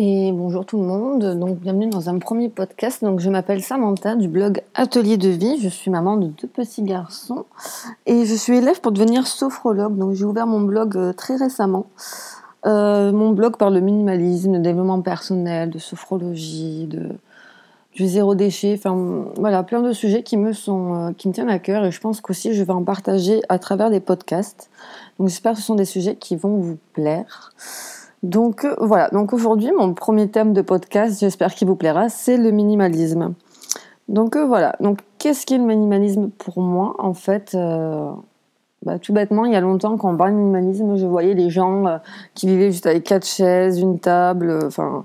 Et bonjour tout le monde, donc bienvenue dans un premier podcast. Je m'appelle Samantha du blog Atelier de vie. Je suis maman de deux petits garçons et je suis élève pour devenir sophrologue. Donc j'ai ouvert mon blog euh, très récemment. Euh, mon blog parle de minimalisme, de développement personnel, de sophrologie, de du zéro déchet. Enfin voilà, plein de sujets qui me sont euh, qui me tiennent à cœur et je pense qu'aussi je vais en partager à travers des podcasts. Donc j'espère que ce sont des sujets qui vont vous plaire. Donc euh, voilà, donc aujourd'hui mon premier thème de podcast, j'espère qu'il vous plaira, c'est le minimalisme. Donc euh, voilà, donc qu'est-ce qu'est le minimalisme pour moi En fait, euh, bah, tout bêtement, il y a longtemps quand on parle de minimalisme, je voyais les gens qui vivaient juste avec quatre chaises, une table, enfin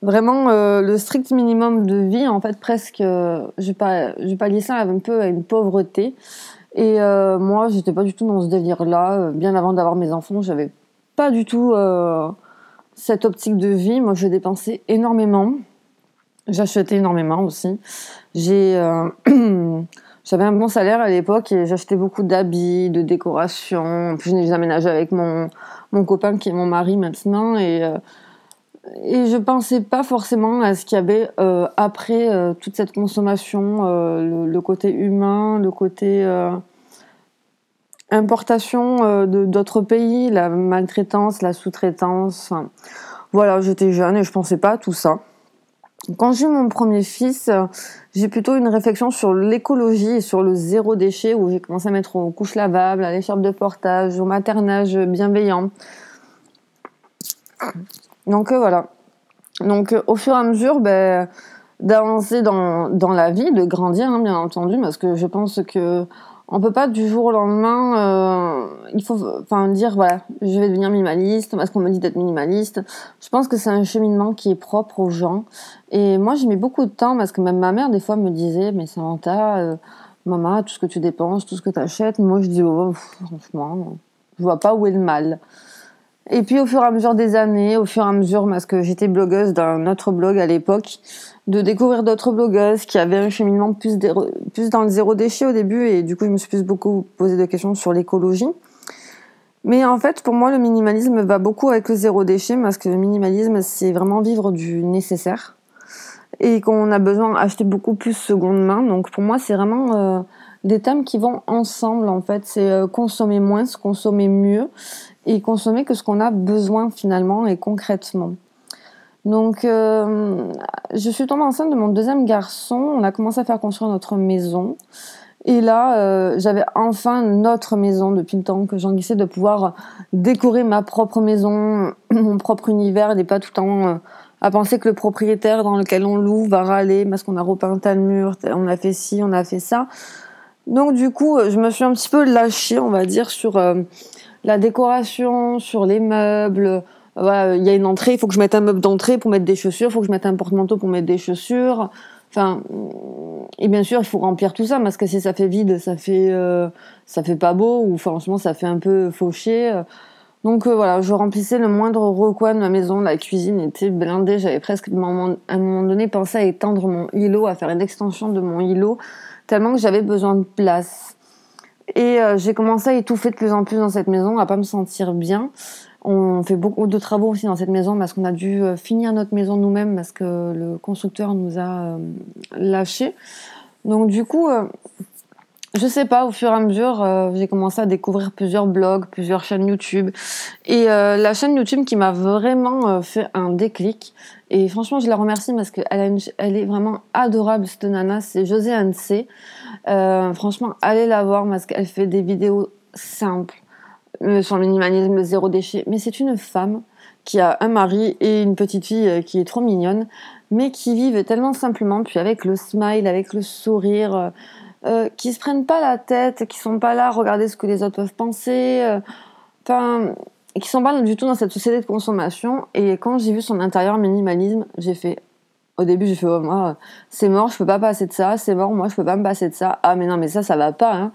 vraiment le strict minimum de vie, en fait presque, je pas, je pallier ça un peu à une pauvreté. Et moi, j'étais pas du tout dans ce délire-là. Bien avant d'avoir mes enfants, j'avais pas du tout cette optique de vie. Moi, je dépensais énormément. J'achetais énormément aussi. J'ai, euh, j'avais un bon salaire à l'époque et j'achetais beaucoup d'habits, de décorations. Puis je n'ai aménagé avec mon, mon copain qui est mon mari maintenant et euh, et je pensais pas forcément à ce qu'il y avait après toute cette consommation, le, côté humain, le côté importation euh, de d'autres pays, la maltraitance, la sous-traitance. voilà, j'étais jeune et je pensais pas à tout ça. Quand j'ai eu mon premier fils, j'ai plutôt une réflexion sur l'écologie et sur le zéro déchet où j'ai commencé à mettre aux couches lavables, à l'écharpe de portage, au maternage bienveillant. Donc euh, voilà. Donc euh, au fur et à mesure, ben, d'avancer dans, dans la vie, de grandir, hein, bien entendu, parce que je pense que on peut pas du jour au lendemain euh, il faut enfin dire voilà je vais devenir minimaliste parce qu'on me dit d'être minimaliste. Je pense que c'est un cheminement qui est propre aux gens. Et moi j'ai mis beaucoup de temps parce que même ma mère des fois me disait mais Samantha euh, maman tout ce que tu dépenses tout ce que tu achètes moi je dis oh, franchement je vois pas où est le mal et puis au fur et à mesure des années au fur et à mesure parce que j'étais blogueuse d'un autre blog à l'époque de découvrir d'autres blogueuses qui avaient un cheminement plus, dans le zéro déchet au début et du coup je me suis plus beaucoup posé de questions sur l'écologie. Mais en fait pour moi le minimalisme va beaucoup avec le zéro déchet parce que le minimalisme c'est vraiment vivre du nécessaire et qu'on a besoin d'acheter beaucoup plus seconde main. Donc pour moi c'est vraiment euh, des thèmes qui vont ensemble en fait. C'est euh, consommer moins, consommer mieux et consommer que ce qu'on a besoin finalement et concrètement. Donc, euh, je suis tombée enceinte de mon deuxième garçon. On a commencé à faire construire notre maison. Et là, euh, j'avais enfin notre maison depuis le temps que j'enguissais de pouvoir décorer ma propre maison, mon propre univers, et pas tout le temps euh, à penser que le propriétaire dans lequel on loue va râler parce qu'on a repeint le mur, on a fait ci, on a fait ça. Donc du coup, je me suis un petit peu lâchée, on va dire, sur la décoration, sur les meubles, voilà, il y a une entrée, il faut que je mette un meuble d'entrée pour mettre des chaussures, il faut que je mette un porte-manteau pour mettre des chaussures. Enfin, et bien sûr, il faut remplir tout ça parce que si ça fait vide, ça fait euh, ça fait pas beau ou franchement, ça fait un peu fauché. Donc euh, voilà, je remplissais le moindre recoin de ma maison. La cuisine était blindée. J'avais presque à un moment donné pensé à étendre mon îlot, à faire une extension de mon îlot, tellement que j'avais besoin de place. Et euh, j'ai commencé à étouffer de plus en plus dans cette maison, à pas me sentir bien. On fait beaucoup de travaux aussi dans cette maison parce qu'on a dû euh, finir notre maison nous-mêmes parce que le constructeur nous a euh, lâchés. Donc du coup, euh, je sais pas, au fur et à mesure, j'ai commencé à découvrir plusieurs blogs, plusieurs chaînes YouTube. Et la chaîne YouTube qui m'a vraiment fait un déclic, et franchement, je la remercie parce qu'elle elle est vraiment adorable, cette nana, c'est José Anse. franchement, allez la voir parce qu'elle fait des vidéos simples euh, sur le minimalisme, zéro déchet. Mais c'est une femme qui a un mari et une petite fille euh, qui est trop mignonne, mais qui vivent tellement simplement, puis avec le smile, avec le sourire, euh, euh qui se prennent pas la tête, qui sont pas là à regarder ce que les autres peuvent penser, enfin, qui sont pas du tout dans cette société de consommation. Et quand j'ai vu son intérieur minimalisme, j'ai fait au début, j'ai fait, oh, moi, c'est mort, je peux pas passer de ça, c'est mort, moi, je peux pas me passer de ça. Ah, mais non, mais ça, ça va pas, hein.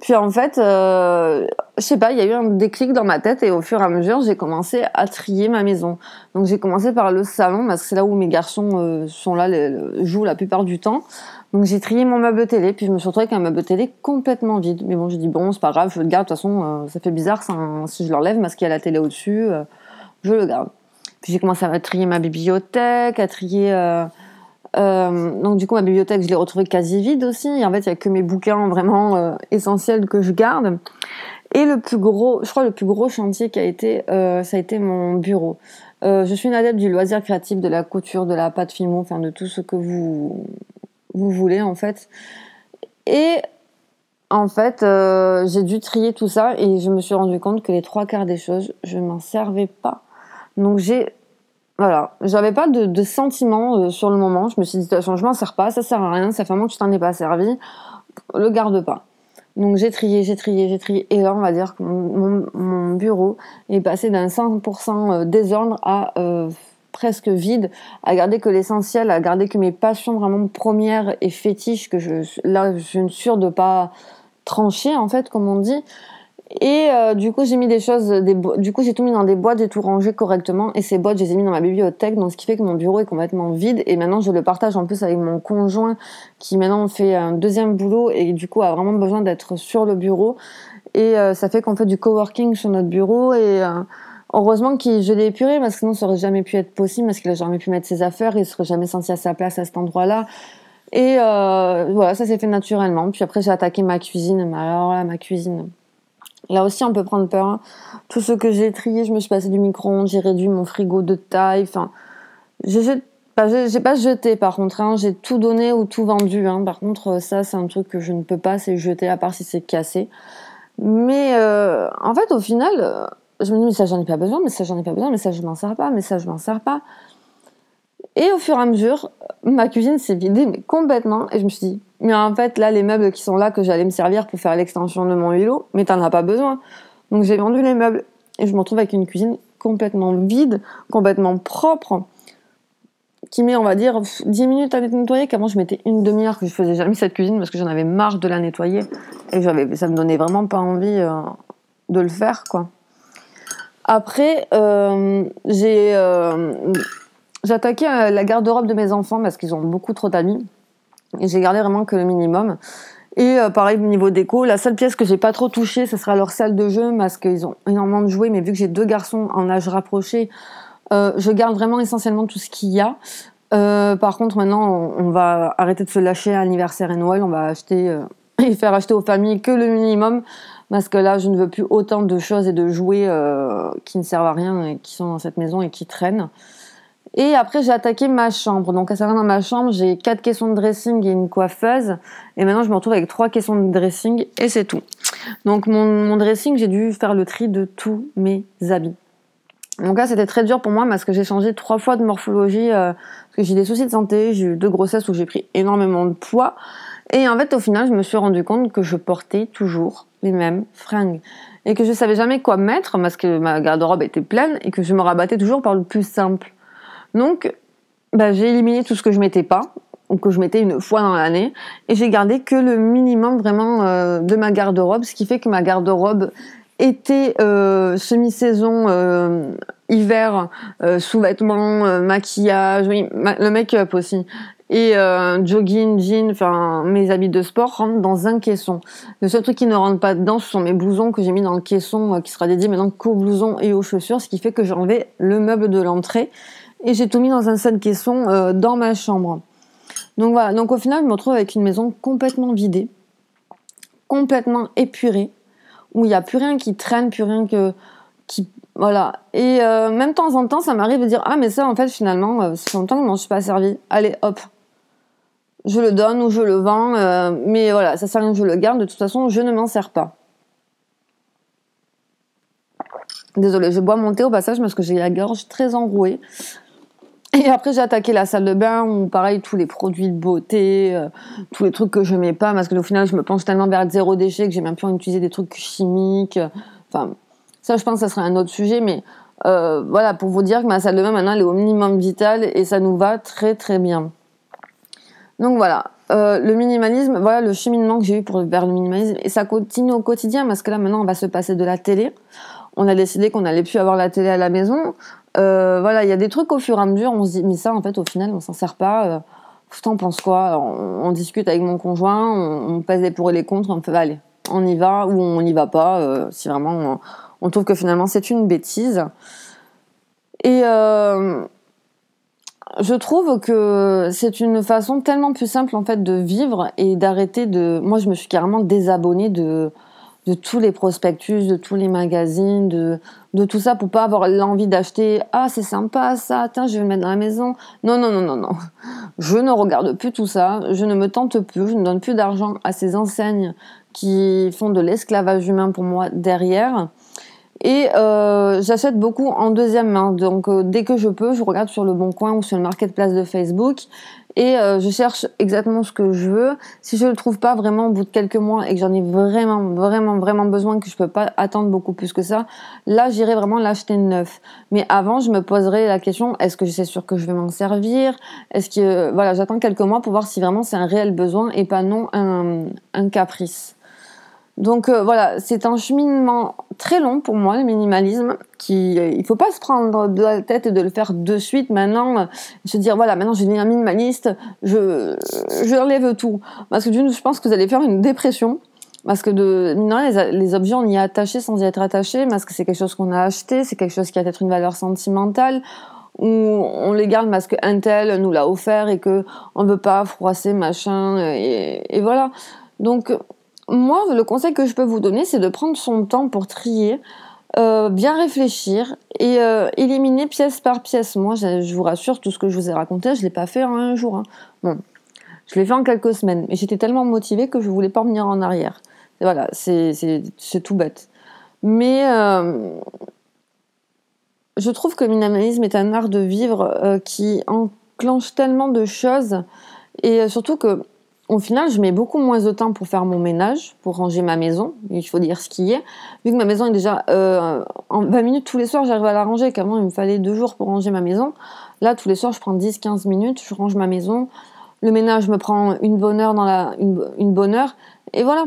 Puis en fait, euh, je sais pas, il y a eu un déclic dans ma tête et au fur et à mesure, j'ai commencé à trier ma maison. Donc j'ai commencé par le salon parce que c'est là où mes garçons euh, sont là, jouent la plupart du temps. Donc j'ai trié mon meuble télé, puis je me suis retrouvée avec un meuble télé complètement vide. Mais bon, j'ai dit bon, c'est pas grave, je le garde. De toute façon, euh, ça fait bizarre si je l'enlève parce qu'il y a la télé au-dessus, euh, je le garde. Puis j'ai commencé à trier ma bibliothèque, à trier. Euh, euh, donc du coup ma bibliothèque je l'ai retrouvée quasi vide aussi. en fait il y a que mes bouquins vraiment euh, essentiels que je garde. Et le plus gros, je crois le plus gros chantier qui a été, ça a été mon bureau. je suis une adepte du loisir créatif, de la couture, de la pâte fimo, enfin de tout ce que vous vous voulez en fait. Et en fait, euh, j'ai dû trier tout ça et je me suis rendu compte que les trois quarts des choses, je m'en servais pas. Donc j'ai, voilà, j'avais pas de, de sentiment euh, sur le moment. Je me suis dit, de toute façon, je m'en sers pas, ça sert à rien, ça fait un moment que tu t'en es pas servi, le garde pas. Donc j'ai trié, j'ai trié, j'ai trié. Et là, on va dire que mon, bureau est passé d'un 100% euh, désordre à presque vide, à garder que l'essentiel, à garder que mes passions vraiment premières et fétiches, que je, là, je suis sûre de pas tranché en fait, comme on dit. Et euh, du coup, j'ai mis des choses, des du coup, j'ai tout mis dans des boîtes, j'ai tout rangé correctement. Et ces boîtes, je les ai mis dans ma bibliothèque, donc ce qui fait que mon bureau est complètement vide. Et maintenant, je le partage en plus avec mon conjoint, qui maintenant fait un deuxième boulot et du coup a vraiment besoin d'être sur le bureau. Et euh, ça fait qu'on fait du coworking sur notre bureau. Et euh, heureusement que je l'ai épuré, parce que sinon, ça aurait jamais pu être possible, parce qu'il a jamais pu mettre ses affaires, il serait jamais senti à sa place à cet endroit-là. Et euh, voilà, ça s'est fait naturellement. Puis après, j'ai attaqué ma cuisine. Mais alors là, ma cuisine. Là aussi, on peut prendre peur. Hein. Tout ce que j'ai trié, je me suis passé du micro-ondes, j'ai réduit mon frigo de taille. Enfin, j'ai pas, pas jeté par contre. Hein. J'ai tout donné ou tout vendu. Hein. Par contre, ça, c'est un truc que je ne peux pas, c'est jeter, à part si c'est cassé. Mais euh, en fait, au final, euh, je me dis, mais ça, j'en ai pas besoin, mais ça, j'en ai pas besoin, mais ça, je m'en sers pas, mais ça, je m'en sers pas. Et au fur et à mesure, ma cuisine s'est vidée complètement. Et je me suis dit, mais en fait, là, les meubles qui sont là, que j'allais me servir pour faire l'extension de mon îlot, mais t'en as pas besoin. Donc j'ai vendu les meubles. Et je me retrouve avec une cuisine complètement vide, complètement propre, qui met, on va dire, 10 minutes à nettoyer, qu'avant je mettais une demi-heure que je faisais jamais cette cuisine parce que j'en avais marre de la nettoyer. Et j'avais, ça me donnait vraiment pas envie euh, de le faire, quoi. Après, euh, j'ai... Euh, j'ai attaqué euh, la garde-robe de mes enfants parce qu'ils ont beaucoup trop d'amis. Et j'ai gardé vraiment que le minimum. Et euh, pareil, niveau déco, la seule pièce que j'ai pas trop touchée, ce sera leur salle de jeu parce qu'ils ont énormément de jouets. Mais vu que j'ai deux garçons en âge rapproché, euh, je garde vraiment essentiellement tout ce qu'il y a. par contre, maintenant, on, va arrêter de se lâcher à anniversaire et Noël. On va acheter et faire acheter aux familles que le minimum parce que là, je ne veux plus autant de choses et de jouets qui ne servent à rien et qui sont dans cette maison et qui traînent. Et après, j'ai attaqué ma chambre. Donc, à savoir, dans ma chambre, j'ai quatre caissons de dressing et une coiffeuse. Et maintenant, je me retrouve avec trois caissons de dressing et c'est tout. Donc, mon, dressing, j'ai dû faire le tri de tous mes habits. Donc là, c'était très dur pour moi parce que j'ai changé trois fois de morphologie, euh, parce que j'ai des soucis de santé, j'ai eu deux grossesses où j'ai pris énormément de poids. Et en fait, au final, je me suis rendu compte que je portais toujours les mêmes fringues. Et que je savais jamais quoi mettre parce que ma garde-robe était pleine et que je me rabattais toujours par le plus simple. Donc, bah, j'ai éliminé tout ce que je mettais pas ou que je mettais une fois dans l'année et j'ai gardé que le minimum vraiment euh, de ma garde-robe, ce qui fait que ma garde-robe était euh, semi-saison, euh, hiver, sous-vêtements, maquillage, le make-up aussi, et jogging, jean, enfin mes habits de sport rentrent dans un caisson. Le seul truc qui ne rentre pas dedans, ce sont mes blousons que j'ai mis dans le caisson qui sera dédié maintenant qu'aux blousons et aux chaussures, ce qui fait que j'ai enlevé le meuble de l'entrée et j'ai tout mis dans un seul caisson euh, dans ma chambre. Donc voilà, donc au final, je me retrouve avec une maison complètement vidée, complètement épurée, où il n'y a plus rien qui traîne, plus rien que qui voilà. Et euh, même de temps en temps, ça m'arrive de dire ah mais ça en fait finalement, euh, c'est longtemps que je m'en suis pas servi. Allez hop, je le donne ou je le vends, mais voilà, ça sert à rien que je le garde. De toute façon, je ne m'en sers pas. Désolée, je bois mon thé au passage parce que j'ai la gorge très enrouée. Et après, j'ai attaqué la salle de bain où, pareil, tous les produits de beauté, euh, tous les trucs que je mets pas, parce que au final, je me penche tellement vers zéro déchet que j'ai même plus envie d'utiliser des trucs chimiques. Enfin, ça, je pense que ça serait un autre sujet, mais euh, voilà, pour vous dire que ma salle de bain, maintenant, elle est au minimum vital et ça nous va très, très bien. Donc voilà, euh, le minimalisme, voilà le cheminement que j'ai eu pour vers le minimalisme et ça continue au quotidien parce que là maintenant on va se passer de la télé. On a décidé qu'on n'allait plus avoir la télé à la maison. Euh, voilà, il y a des trucs au fur et à mesure, on se dit, mais ça, en fait, au final, on s'en sert pas. Euh, t'en penses quoi? On, discute avec mon conjoint, on, pèse les pour et les contre, on fait, bah, allez, on y va ou on n'y va pas, euh, si vraiment on, trouve que finalement c'est une bêtise. Et je trouve que c'est une façon tellement plus simple en fait de vivre et d'arrêter de. Moi, je me suis carrément désabonnée de de tous les prospectus, de tous les magazines, de, de tout ça pour pas avoir l'envie d'acheter ah c'est sympa ça, tiens je vais le mettre dans la maison. Non non non non non. Je ne regarde plus tout ça, je ne me tente plus, je ne donne plus d'argent à ces enseignes qui font de l'esclavage humain pour moi derrière. Et euh, j'achète beaucoup en deuxième main. Donc euh, dès que je peux, je regarde sur le Bon Coin ou sur le marketplace de Facebook et euh, je cherche exactement ce que je veux. Si je ne le trouve pas vraiment au bout de quelques mois et que j'en ai vraiment, vraiment, vraiment besoin, que je peux pas attendre beaucoup plus que ça, là j'irai vraiment l'acheter neuf. Mais avant, je me poserai la question est-ce que suis sûr que je vais m'en servir? Est-ce que voilà, j'attends quelques mois pour voir si vraiment c'est un réel besoin et pas non un, un caprice. Donc euh, voilà, c'est un cheminement très long pour moi, le minimalisme. Qui, euh, il faut pas se prendre de la tête et de le faire de suite maintenant. se dire voilà, maintenant je deviens minimaliste, je, je enlève tout. Parce que je pense que vous allez faire une dépression. Parce que de, les, les objets, on y est attaché sans y être attaché. Parce que c'est quelque chose qu'on a acheté, c'est quelque chose qui a peut-être une valeur sentimentale ou on les garde parce qu'un tel nous l'a offert et que on veut pas froisser machin et, et voilà. Donc moi, le conseil que je peux vous donner, c'est de prendre son temps pour trier, euh, bien réfléchir et euh, éliminer pièce par pièce. Moi, je, vous rassure, tout ce que je vous ai raconté, je l'ai pas fait en un jour. Hein. Bon, je l'ai fait en quelques semaines, mais j'étais tellement motivée que je voulais pas revenir en arrière. voilà, c'est tout bête. Mais euh, je trouve que le minimalisme est un art de vivre qui enclenche tellement de choses et surtout que au final, je mets beaucoup moins de temps pour faire mon ménage, pour ranger ma maison. Il faut dire ce qui est. Vu que ma maison est déjà euh, en 20 minutes tous les soirs, j'arrive à la ranger. Qu'avant, il me fallait deux jours pour ranger ma maison. Là, tous les soirs, je prends 10-15 minutes, je range ma maison. Le ménage me prend une bonne heure dans la une, une bonne heure. Et voilà.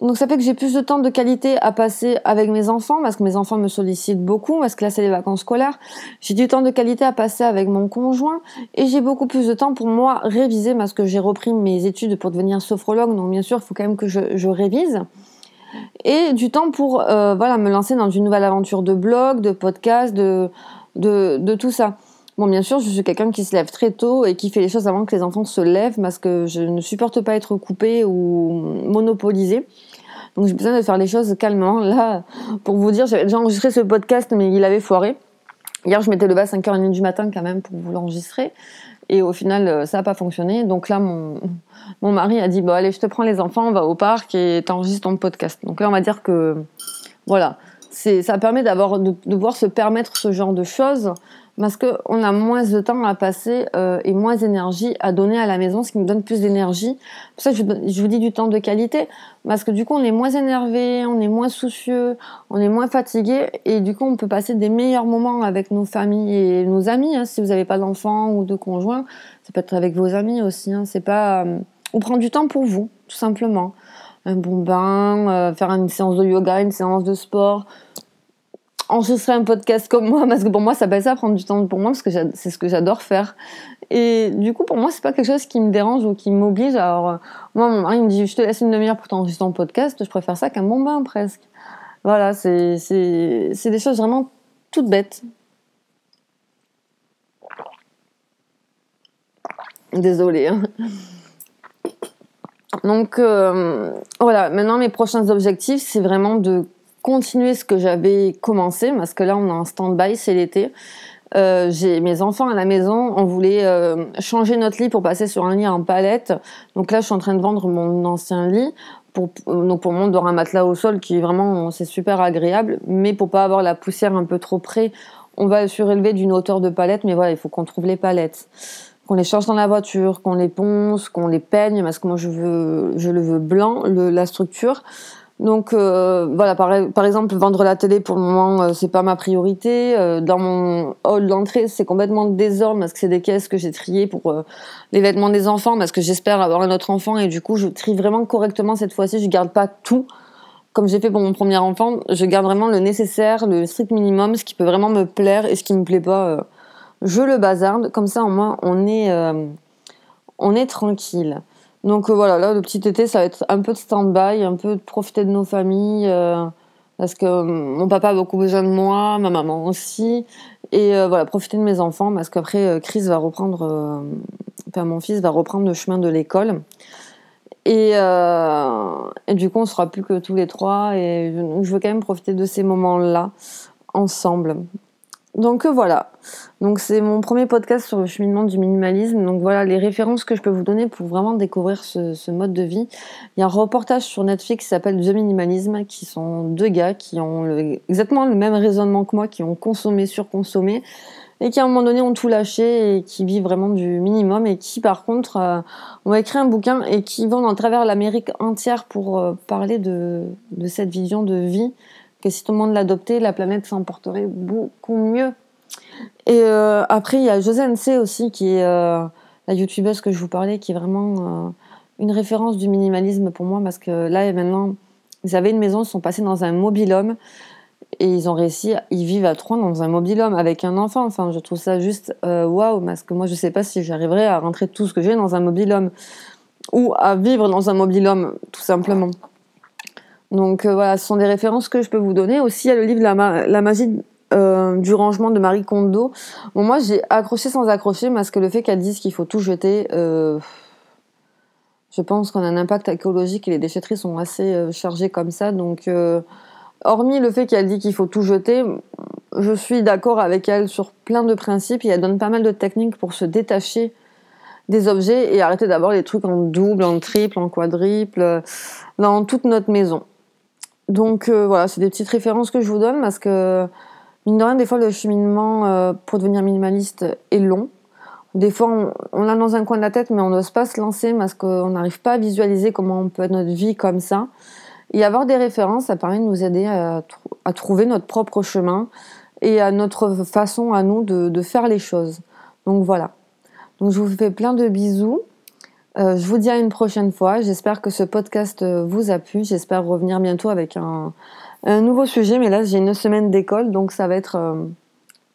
Donc ça fait que j'ai plus de temps de qualité à passer avec mes enfants parce que mes enfants me sollicitent beaucoup parce que là c'est les vacances scolaires. J'ai du temps de qualité à passer avec mon conjoint et j'ai beaucoup plus de temps pour moi réviser parce que j'ai repris mes études pour devenir sophrologue donc bien sûr il faut quand même que je, révise et du temps pour euh, voilà me lancer dans une nouvelle aventure de blog, de podcast, de, de tout ça. Bon, bien sûr, je suis quelqu'un qui se lève très tôt et qui fait les choses avant que les enfants se lèvent parce que je ne supporte pas être coupée ou monopolisée. Donc j'ai besoin de faire les choses calmement. Là, pour vous dire, j'avais déjà enregistré ce podcast, mais il avait foiré. Hier, je m'étais levée à 5h30 du matin quand même pour vous l'enregistrer. Et au final, euh, ça n'a pas fonctionné. Donc là, mon, mon mari a dit, bon allez, je te prends les enfants, on va au parc et t'enregistres ton podcast. Donc là, on va dire que, voilà, ça permet d'avoir, de, de pouvoir se permettre ce genre de choses parce qu'on a moins de temps à passer euh, et moins d'énergie à donner à la maison, ce qui me donne plus d'énergie. Pour ça, je, je, vous dis du temps de qualité, parce que du coup, on est moins énervé, on est moins soucieux, on est moins fatigué, et du coup, on peut passer des meilleurs moments avec nos familles et nos amis. Hein, si vous n'avez pas d'enfants ou de conjoints, ça peut être avec vos amis aussi. Hein, c'est pas, euh, on prend du temps pour vous, tout simplement. Un bon bain, euh, faire une séance de yoga, une séance de sport enregistrer un podcast comme moi parce que pour moi ça passe à prendre du temps pour moi parce que c'est ce que j'adore faire. Et du coup pour moi c'est pas quelque chose qui me dérange ou qui m'oblige. Alors euh, moi mon mari me dit je te laisse une demi-heure pour t'enregistrer ton podcast je préfère ça qu'un bon bain presque. Voilà c'est c'est des choses vraiment toutes bêtes. Désolée hein. donc euh, voilà. Maintenant mes prochains objectifs c'est vraiment de continuer ce que j'avais commencé, parce que là, on est en stand-by, c'est l'été. Euh, j'ai mes enfants à la maison, on voulait euh, changer notre lit pour passer sur un lit en palette. Donc là, je suis en train de vendre mon ancien lit pour donc pour monter un matelas au sol qui vraiment c'est super agréable, mais pour pas avoir la poussière un peu trop près, on va surélever d'une hauteur de palette, mais voilà, il faut qu'on trouve les palettes, qu'on les change dans la voiture, qu'on les ponce, qu'on les peigne, parce que moi je veux je le veux blanc, le, la structure. Donc euh, voilà, par, exemple, vendre la télé pour le moment, euh, c'est pas ma priorité. Euh, dans mon hall d'entrée, c'est complètement désordre parce que c'est des caisses que j'ai triées pour les vêtements des enfants, parce que j'espère avoir un autre enfant et du coup, je trie vraiment correctement cette fois-ci. Je garde pas tout comme j'ai fait pour mon premier enfant. Je garde vraiment le nécessaire, le strict minimum, ce qui peut vraiment me plaire et ce qui me plaît pas, je le bazarde. Comme ça, au moins, on est tranquille. Donc euh, voilà, là, le petit été, ça va être un peu de stand-by, un peu de profiter de nos familles, euh, parce que mon papa a beaucoup besoin de moi, ma maman aussi, et voilà, profiter de mes enfants, parce qu'après Chris va reprendre, enfin mon fils va reprendre le chemin de l'école. Et, du coup, on sera plus que tous les trois. Et je veux quand même profiter de ces moments-là ensemble. Donc euh, voilà. Donc c'est mon premier podcast sur le cheminement du minimalisme. Donc voilà les références que je peux vous donner pour vraiment découvrir ce, mode de vie. Il y a un reportage sur Netflix qui s'appelle The Minimalism, qui sont deux gars qui ont exactement le même raisonnement que moi, qui ont consommé, surconsommé, et qui à un moment donné ont tout lâché et qui vivent vraiment du minimum et qui par contre euh, ont écrit un bouquin et qui vont à travers l'Amérique entière pour euh, parler de cette vision de vie que si tout le monde l'adoptait, la planète s'en porterait beaucoup mieux. Et euh, après, il y a José NC aussi, qui est euh, la youtubeuse que je vous parlais, qui est vraiment euh, une référence du minimalisme pour moi, parce que là et maintenant, ils avaient une maison, ils sont passés dans un mobilhome, et ils ont réussi, ils vivent à trois dans un mobilhome avec un enfant. Enfin, je trouve ça juste waouh, parce que moi, je sais pas si j'arriverai à rentrer tout ce que j'ai dans un mobilhome, ou à vivre dans un mobilhome, tout simplement. Donc euh, voilà, ce sont des références que je peux vous donner. Aussi, il y a le livre La, magie euh, du rangement de Marie Kondo. Moi, j'ai accroché sans accrocher, parce que le fait qu'elle dise qu'il faut tout jeter, euh, je pense qu'on a un impact écologique et les déchetteries sont assez chargées comme ça. Donc, hormis le fait qu'elle dit qu'il faut tout jeter, je suis d'accord avec elle sur plein de principes et elle donne pas mal de techniques pour se détacher des objets et arrêter d'avoir les trucs en double, en triple, en quadruple dans toute notre maison. Donc euh, voilà, c'est des petites références que je vous donne parce que, mine de rien, des fois le cheminement euh, pour devenir minimaliste est long. Des fois, on, l'a dans un coin de la tête, mais on n'ose pas se lancer parce qu'on n'arrive pas à visualiser comment on peut être notre vie comme ça. Et avoir des références, ça permet de nous aider à, trouver notre propre chemin et à notre façon à nous de faire les choses. Donc voilà. Donc je vous fais plein de bisous. Euh, je vous dis à une prochaine fois. J'espère que ce podcast euh, vous a plu. J'espère revenir bientôt avec un, nouveau sujet. Mais là, j'ai une semaine d'école, donc ça va être euh,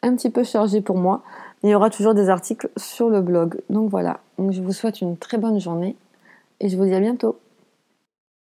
un petit peu chargé pour moi. Il y aura toujours des articles sur le blog. Donc voilà. Je vous souhaite une très bonne journée et je vous dis à bientôt.